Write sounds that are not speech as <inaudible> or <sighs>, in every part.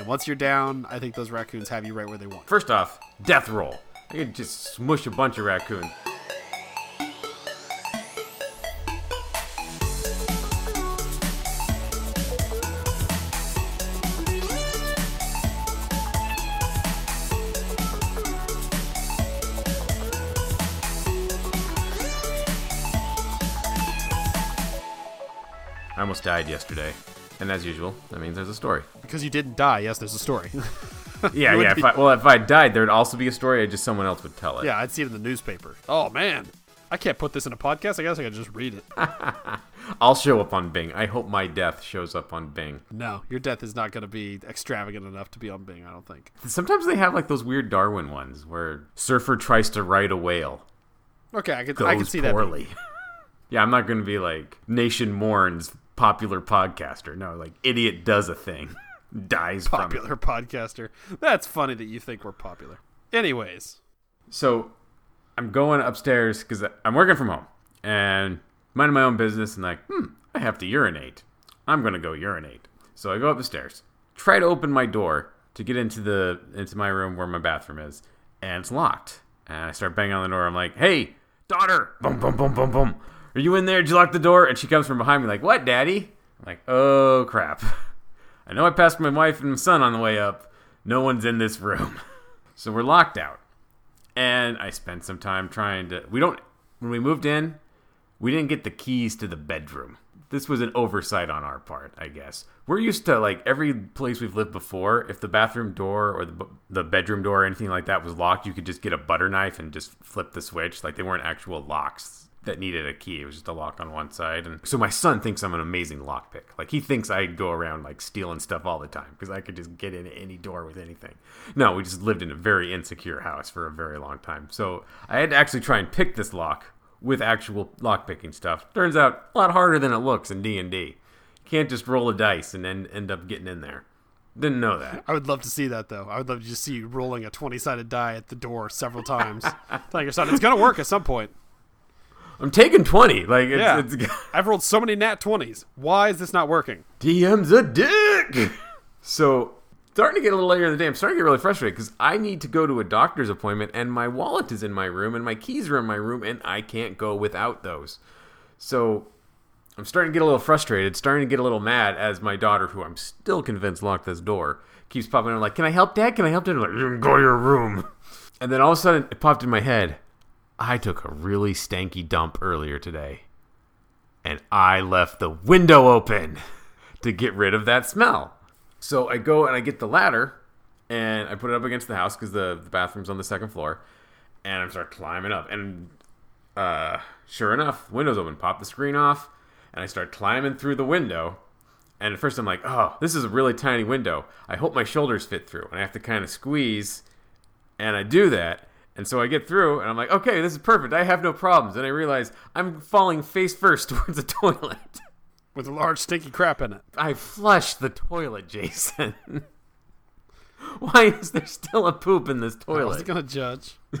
And once you're down, I think those raccoons have you right where they want. First off, death roll. I could just smush a bunch of raccoons. I almost died yesterday. And as usual, that means there's a story. Because you didn't die, yes, there's a story. <laughs> Yeah, yeah. be- If I, well, if I died, there'd also be a story. I just someone else would tell it. yeah, I'd see it in the newspaper. Oh, man. I can't put this in a podcast. I guess I could just read it. <laughs> I'll show up on Bing. I hope my death shows up on Bing. No, your death is not going to be extravagant enough to be on Bing, I don't think. Sometimes they have like those weird Darwin ones where surfer tries to ride a whale. Okay, I could, Goes I can see that. poorly. <laughs> yeah, I'm not going to be like Nation Mourns popular podcaster. No, like idiot does a thing, <laughs> dies from. Popular podcaster. That's funny that you think we're popular. Anyways, So I'm going upstairs because I'm working from home and minding my own business and like, hmm, I have to urinate. I'm gonna go urinate. So I go up the stairs, try to open my door to get into the into my room where my bathroom is, and it's locked. And I start banging on the door. I'm like, hey, daughter, boom, boom, boom, boom, boom. Are you in there? Did you lock the door? And she comes from behind me like, what, daddy? I'm like, oh crap. <laughs> I know I passed my wife and son on the way up. No one's in this room. <laughs> So we're locked out and I spent some time trying to. We don't. When we moved in, we didn't get the keys to the bedroom. This was an oversight on our part, I guess. We're used to like every place we've lived before. If the bathroom door or the the bedroom door or anything like that was locked, you could just get a butter knife and just flip the switch. Like they weren't actual locks that needed a key. It was just a lock on one side. And so my son thinks I'm an amazing lockpick. Like he thinks I go around like stealing stuff all the time because I could just get in any door with anything. No, we just lived in a very insecure house for a very long time. So I had to actually try and pick this lock with actual lockpicking stuff. Turns out a lot harder than it looks in D&D. Can't just roll a dice and then end up getting in there. Didn't know that. I would love to see that, though. I would love to just see you rolling a 20 sided die at the door several times. <laughs> Telling your son, it's going to work at some point. I'm taking 20. Like it's, Yeah. it's I've rolled so many nat 20s. Why is this not working? DM's a dick. so, starting to get a little later in the day, I'm starting to get really frustrated because I need to go to a doctor's appointment and my wallet is in my room and my keys are in my room and I can't go without those. So, I'm starting to get a little frustrated, starting to get a little mad as my daughter, who I'm still convinced locked this door, keeps popping in like, Can I help, Dad? Can I help, Dad? I'm like, "You can go to your room. And then all of a sudden, it popped in my head. I took a really stanky dump earlier today and I left the window open <laughs> to get rid of that smell. So I go and I get the ladder and I put it up against the house because the, the bathroom's on the second floor, and I start climbing up. And uh, sure enough, windows open. Pop the screen off, and I start climbing through the window. And at first I'm like, oh, this is a really tiny window. I hope my shoulders fit through, and I have to kind of squeeze. And I do that, and so I get through, and I'm like, okay, this is perfect. I have no problems. And I realize I'm falling face first <laughs> towards the toilet. With a large stinky crap in it. I flushed the toilet, Jason. <laughs> Why is there still a poop in this toilet? I was going to judge. <laughs>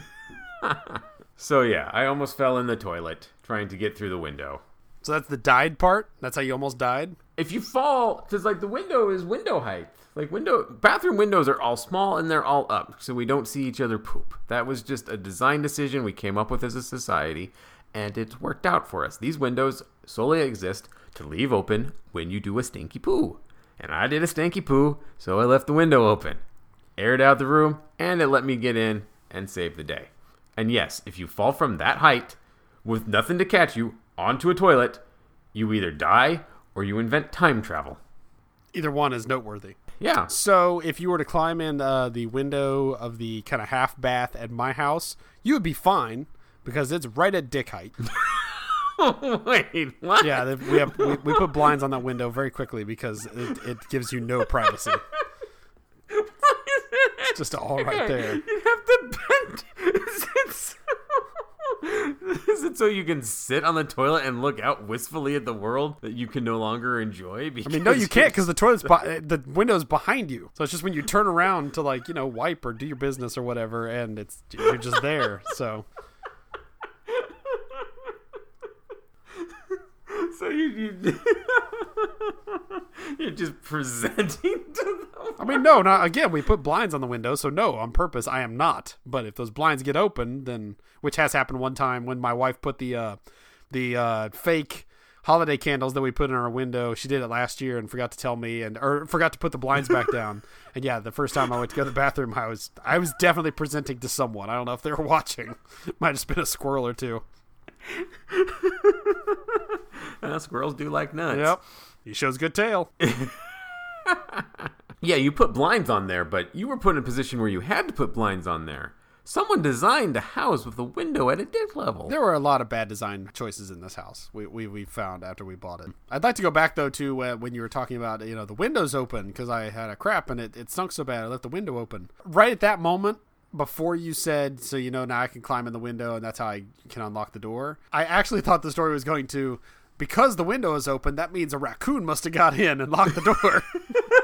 So yeah, I almost fell in the toilet trying to get through the window. So that's the died part? That's how you almost died? If you fall, because like the window is window height. Like window bathroom windows are all small and they're all up, so we don't see each other poop. That was just a design decision we came up with as a society, and it's worked out for us. These windows solely exist to leave open when you do a stinky poo. And I did a stinky poo, so I left the window open, aired out the room, and it let me get in and save the day. And yes, if you fall from that height with nothing to catch you onto a toilet, you either die or you invent time travel. Either one is noteworthy. Yeah. So if you were to climb in uh, the window of the kind of half bath at my house, you would be fine because it's right at dick height. <laughs> Wait, what? Yeah, we have we, we put blinds on that window very quickly because it, it gives you no privacy. <laughs> It's just all right there. You have to bend. Is it, so, is it so you can sit on the toilet and look out wistfully at the world that you can no longer enjoy? I mean, no, you can't because the toilet's be- the window's behind you. So it's just when you turn around to like you know wipe or do your business or whatever, and it's you're just there. So <laughs> So you, you <laughs> you're just presenting I mean, no, not again. We put blinds on the window, so no, on purpose, I am not. But if those blinds get open, then which has happened one time when my wife put the uh, the uh, fake holiday candles that we put in our window. She did it last year and forgot to tell me, and or forgot to put the blinds back <laughs> down. And yeah, the first time I went to go to the bathroom, I was I was definitely presenting to someone. I don't know if they were watching. <laughs> Might have just been a squirrel or two. <laughs> Squirrels do like nuts. Yep, he shows good tail. Yeah, you put blinds on there, but you were put in a position where you had to put blinds on there. Someone designed a house with a window at a dick level. There were a lot of bad design choices in this house. We we, we found after we bought it. I'd like to go back though to uh, when you were talking about you know the windows open because I had a crap and it, it stunk so bad I left the window open. Right at that moment, before you said so you know now I can climb in the window and that's how I can unlock the door. I actually thought the story was going to because the window is open. That means a raccoon must have got in and locked the door. <laughs>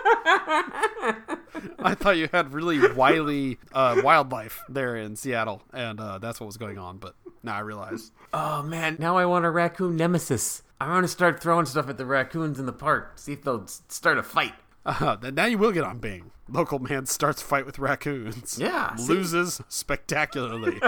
I thought you had really wily uh, wildlife there in Seattle, and uh, that's what was going on. But now I realize. oh man, now I want a raccoon nemesis. I want to start throwing stuff at the raccoons in the park. See if they'll start a fight. Uh, now you will get on Bing. Local man starts fight with raccoons. Yeah, see? Loses spectacularly.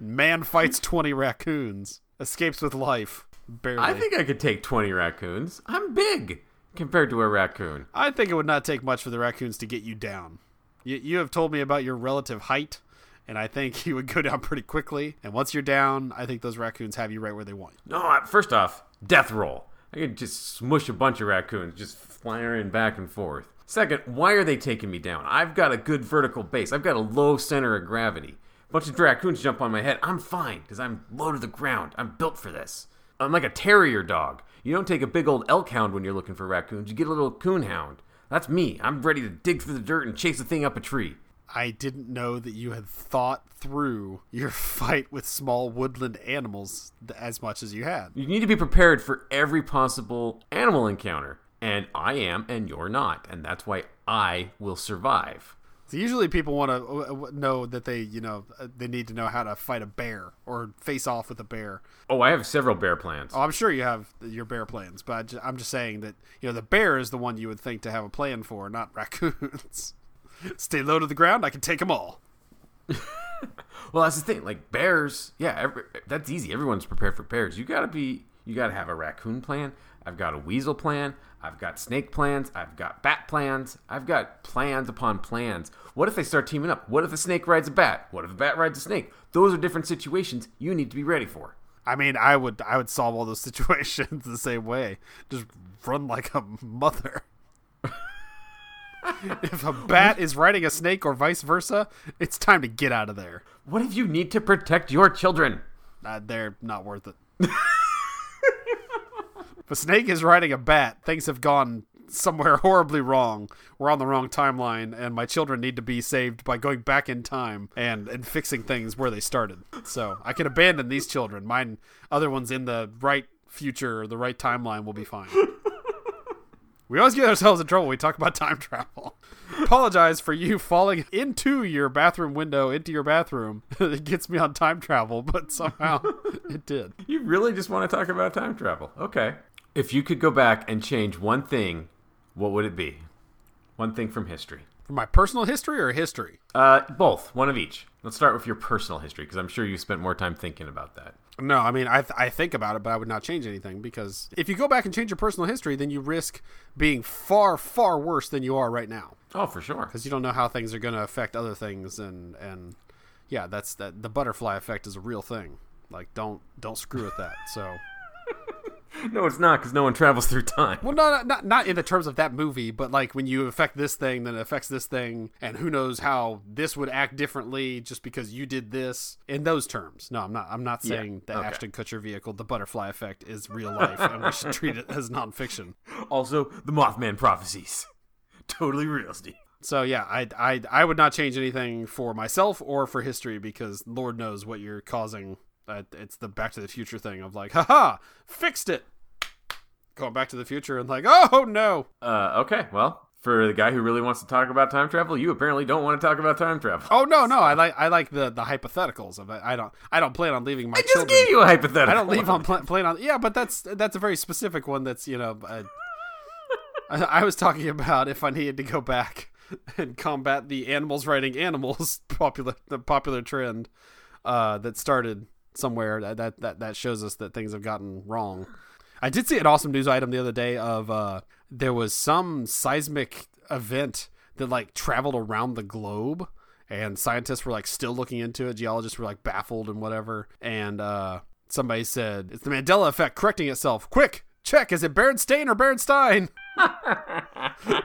man fights 20 raccoons. Escapes with life. Barely. I think I could take 20 raccoons. I'm big compared to a raccoon. I think it would not take much for the raccoons to get you down. You, you have told me about your relative height, and I think <laughs> you would go down pretty quickly. And once you're down, I think those raccoons have you right where they want you. No, first off, death roll. I could just smush a bunch of raccoons, just flying back and forth. Second, why are they taking me down? I've got a good vertical base. I've got a low center of gravity. A bunch of raccoons jump on my head. I'm fine because I'm low to the ground. I'm built for this. I'm like a terrier dog. You don't take a big old elk hound when you're looking for raccoons. You get a little coon hound. That's me. I'm ready to dig through the dirt and chase the thing up a tree. I didn't know that you had thought through your <laughs> fight with small woodland animals as much as you had. You need to be prepared for every possible animal encounter. And I am, and you're not. And that's why I will survive. So usually people want to know that they, you know, uh, they need to know how to fight a bear or face off with a bear. Oh, I have several bear plans. Oh, I'm sure you have your bear plans, but I'm just saying that you know the bear is the one you would think to have a plan for, not <laughs> raccoons. Stay low to the ground. I can take them all. <laughs> Well, that's the thing. Like bears, yeah, every, that's easy. Everyone's prepared for bears. You gotta be, you gotta have a raccoon plan. I've got a weasel plan. I've got snake plans. I've got bat plans. I've got plans upon plans. What if they start teaming up? What if a snake rides a bat? What if a bat rides a snake? Those are different situations you need to be ready for. I mean, I would I would solve all those <laughs> situations the same way. Just run like a mother. <laughs> if a bat is riding a snake or vice versa, it's time to get out of there. What if you need to protect your children? Uh, they're not worth it. <laughs> a snake is riding a bat, things have gone somewhere <laughs> horribly wrong. We're on the wrong timeline, and my children need to be saved by going back in time and, and fixing things where they started. So I can abandon these children. Mine, other ones in the right future, the right timeline will be fine. <laughs> We always get ourselves in trouble when we talk about time travel. Apologize for you falling into your bathroom window, into your bathroom. <laughs> it gets me on time travel, but somehow it did. You really just want to talk about time travel? Okay. If you could go back and change one thing, what would it be? One thing from history. From my personal history or history? Uh, both. One of each. Let's start with your personal history because I'm sure you spent more time thinking about that. No, I mean, I, th- I think about it, but I would not change anything because if you go back and change your personal history, then you risk being far, far worse than you are right now Oh, for sure. because you don't know how things are going to affect other things, and and yeah, that's that. The butterfly effect is a real thing. Like, don't don't screw with that. So, No, it's not because no one travels through time. well, no, not not in the terms of that movie, but like when you affect this thing, then it affects this thing, and who knows how this would act differently just because you did this. In those terms, no, I'm not. I'm not Yeah, saying the okay. Ashton Kutcher vehicle, the butterfly effect, is real <laughs> life, and we should treat it as nonfiction. Also, the Mothman prophecies. Totally real, Steve. So yeah, I, I I would not change anything for myself or for history because Lord knows what you're causing. Uh, it's the Back to the Future thing of like, haha, fixed it. Going Back to the Future and like, oh no. Uh, okay, well, for the guy who really wants to talk about time travel, you apparently don't want to talk about time travel. Oh no, no, I like I like the the hypotheticals of it. I don't I don't plan on leaving my I just children. gave you a hypothetical. I don't leave on pl- plan on. Yeah, but that's that's a very specific one. That's you know. Uh, <laughs> I, I was talking about if I needed to go back and combat the animals writing animals <laughs> popular the popular trend uh, that started somewhere that, that that that shows us that things have gotten wrong. I did see an awesome news item the other day of uh, there was some seismic event that like traveled around the globe and scientists were like still looking into it. Geologists were like baffled and whatever. And uh, somebody said it's the mandela effect correcting itself. Quick check. Is it berenstain or berenstein? <laughs>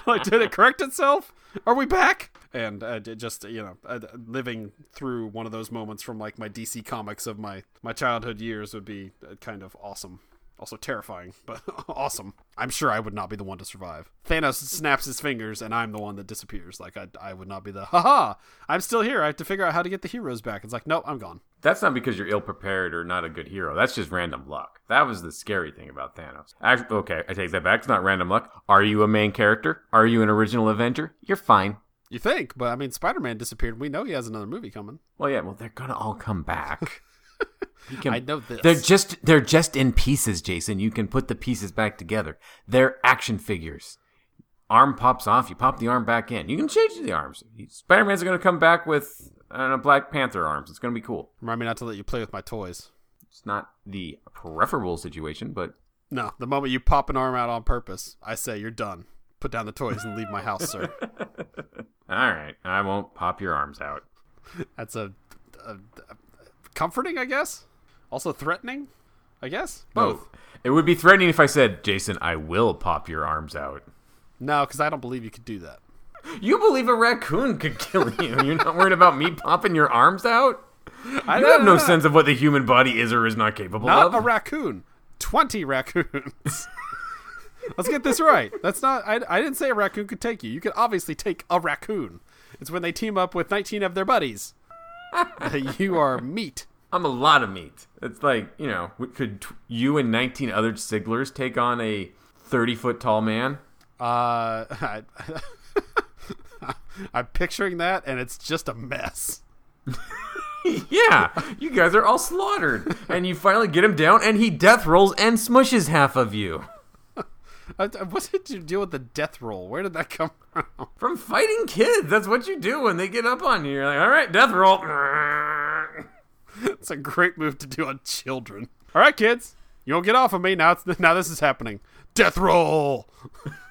Like did it correct itself? Are we back and uh, just you know uh, living through one of those moments from like my dc comics of my my childhood years would be uh, kind of awesome also terrifying, <laughs> but awesome. I'm sure I would not be the one to survive. Thanos snaps his fingers, and I'm the one that disappears. Like I, I would not be the haha. I'm still here. I have to figure out how to get the heroes back. It's like, nope, I'm gone. That's not because you're ill prepared or not a good hero. That's just random luck. That was the scary thing about Thanos. Actually, okay, I take that back. It's not random luck. Are you a main character? Are you an original Avenger? You're fine. You think, but I mean, Spider-Man disappeared. We know he has another movie coming. Well, yeah. Well, they're gonna all come back. <laughs> Can, I know this. They're just they're just in pieces, Jason. You can put the pieces back together. They're action figures. Arm pops off, you pop the arm back in. You can change the arms. Spider Man's going to come back with uh, Black Panther arms. It's going to be cool. Remind me not to let you play with my toys. It's not the preferable situation, but no. The moment you pop an arm out on purpose, I say you're done. Put down the toys and leave my house, sir. <laughs> All right, I won't pop your arms out. That's a, a, a comforting, I guess. Also threatening, I guess. Both. No, it would be threatening if I said, "Jason, I will pop your arms out." No, because I don't believe you could do that. You believe a raccoon could kill <laughs> you? You're not worried about me popping your arms out? I you have no, sense of what the human body is or is not capable not of. Not a raccoon. Twenty raccoons. <laughs> Let's get this right. That's not. I, I didn't say a raccoon could take you. You could obviously take a raccoon. It's when they team up with 19 of their buddies. <laughs> you are meat. I'm a lot of meat. It's like, you know, could you and 19 other Sigglers take on a 30 foot tall man? Uh, I, <laughs> I'm picturing that, and it's just a mess. <laughs> yeah, you guys are all slaughtered, and you finally get him down, and he death rolls and smushes half of you. <laughs> What did you do with the death roll? Where did that come from? From fighting kids. That's what you do when they get up on you. You're like, all right, death roll. it's a great move to do on children. All right, kids, you won't get off of me now. It's, now this is happening. Death roll. <laughs>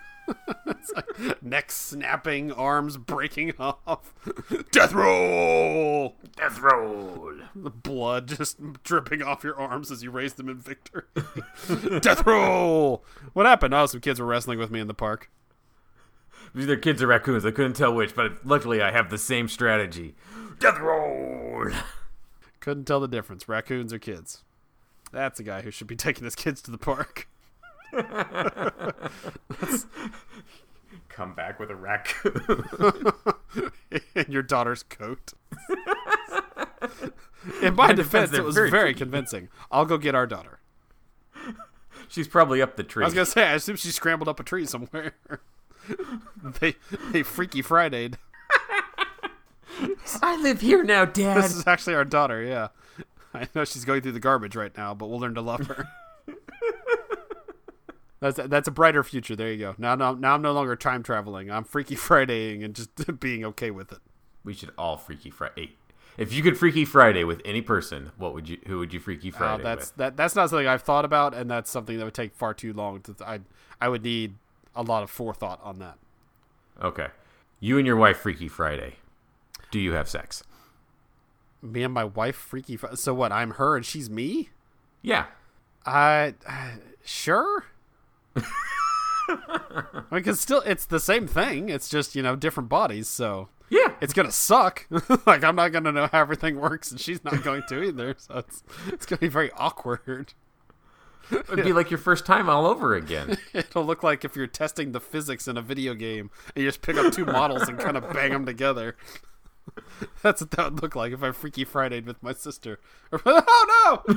like neck snapping, arms breaking off. Death roll. Death roll. The blood just dripping off your arms as you raise them in victory. Death roll. What happened? Oh, some kids were wrestling with me in the park. Either kids or raccoons. I couldn't tell which, but luckily I have the same strategy. Death roll. Couldn't tell the difference. Raccoons or kids. That's a guy who should be taking his kids to the park. Come back with a raccoon <laughs> in your daughter's coat. In my defense, it was very, very convincing. I'll go get our daughter. She's probably up the tree. I was gonna say, I assume she scrambled up a tree somewhere. <laughs> they they Freaky Friday. I live here now, Dad. This is actually our daughter. Yeah, I know she's going through the garbage right now, but we'll learn to love her. That's that's a brighter future. There you go. Now, now, now I'm no longer time traveling. I'm Freaky <laughs> Fridaying and just <laughs> being okay with it. We should all Freaky Friday. If you could Freaky Friday with any person, what would you? Who would you Freaky uh, Friday? Uh, that's with? that. That's not something I've thought about, and that's something that would take far too long. To I I would need a lot of forethought on that. Okay, you and your wife Freaky Friday. Do you have sex? Me and my wife, freaky. so what? I'm her and she's me. Yeah. I uh, <sighs> sure. I mean, cause still, it's the same thing. It's just you know different bodies. So yeah, it's gonna suck. <laughs> like I'm not gonna know how everything works, and she's not going to either. So it's it's gonna be very awkward. It'd be like your first time all over again. <laughs> It'll look like if you're testing the physics in a video game and you just pick up two models and kind of bang them together. <laughs> That's what that would look like if I Freaky Friday with my sister. oh no!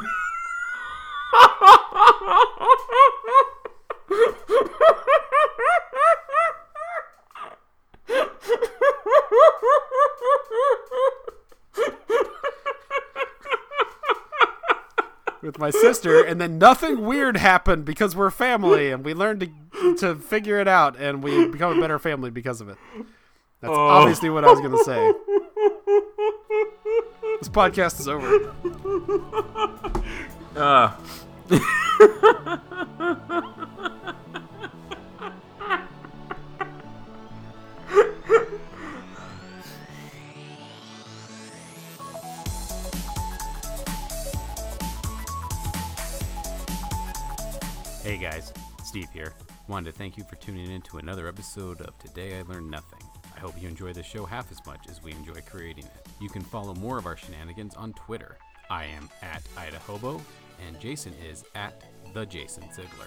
With my sister, and then nothing weird happened because we're family and we learned to to figure it out, and we become a better family because of it. That's obviously what I was going to say. This podcast is over. Uh, <laughs> Hey guys, Steve here. Wanted to thank you for tuning in to another episode of Today I Learned Nothing. I hope you enjoy the show half as much as we enjoy creating it. You can follow more of our shenanigans on Twitter. I am at Idahobo, and Jason is at the Jason Ziegler.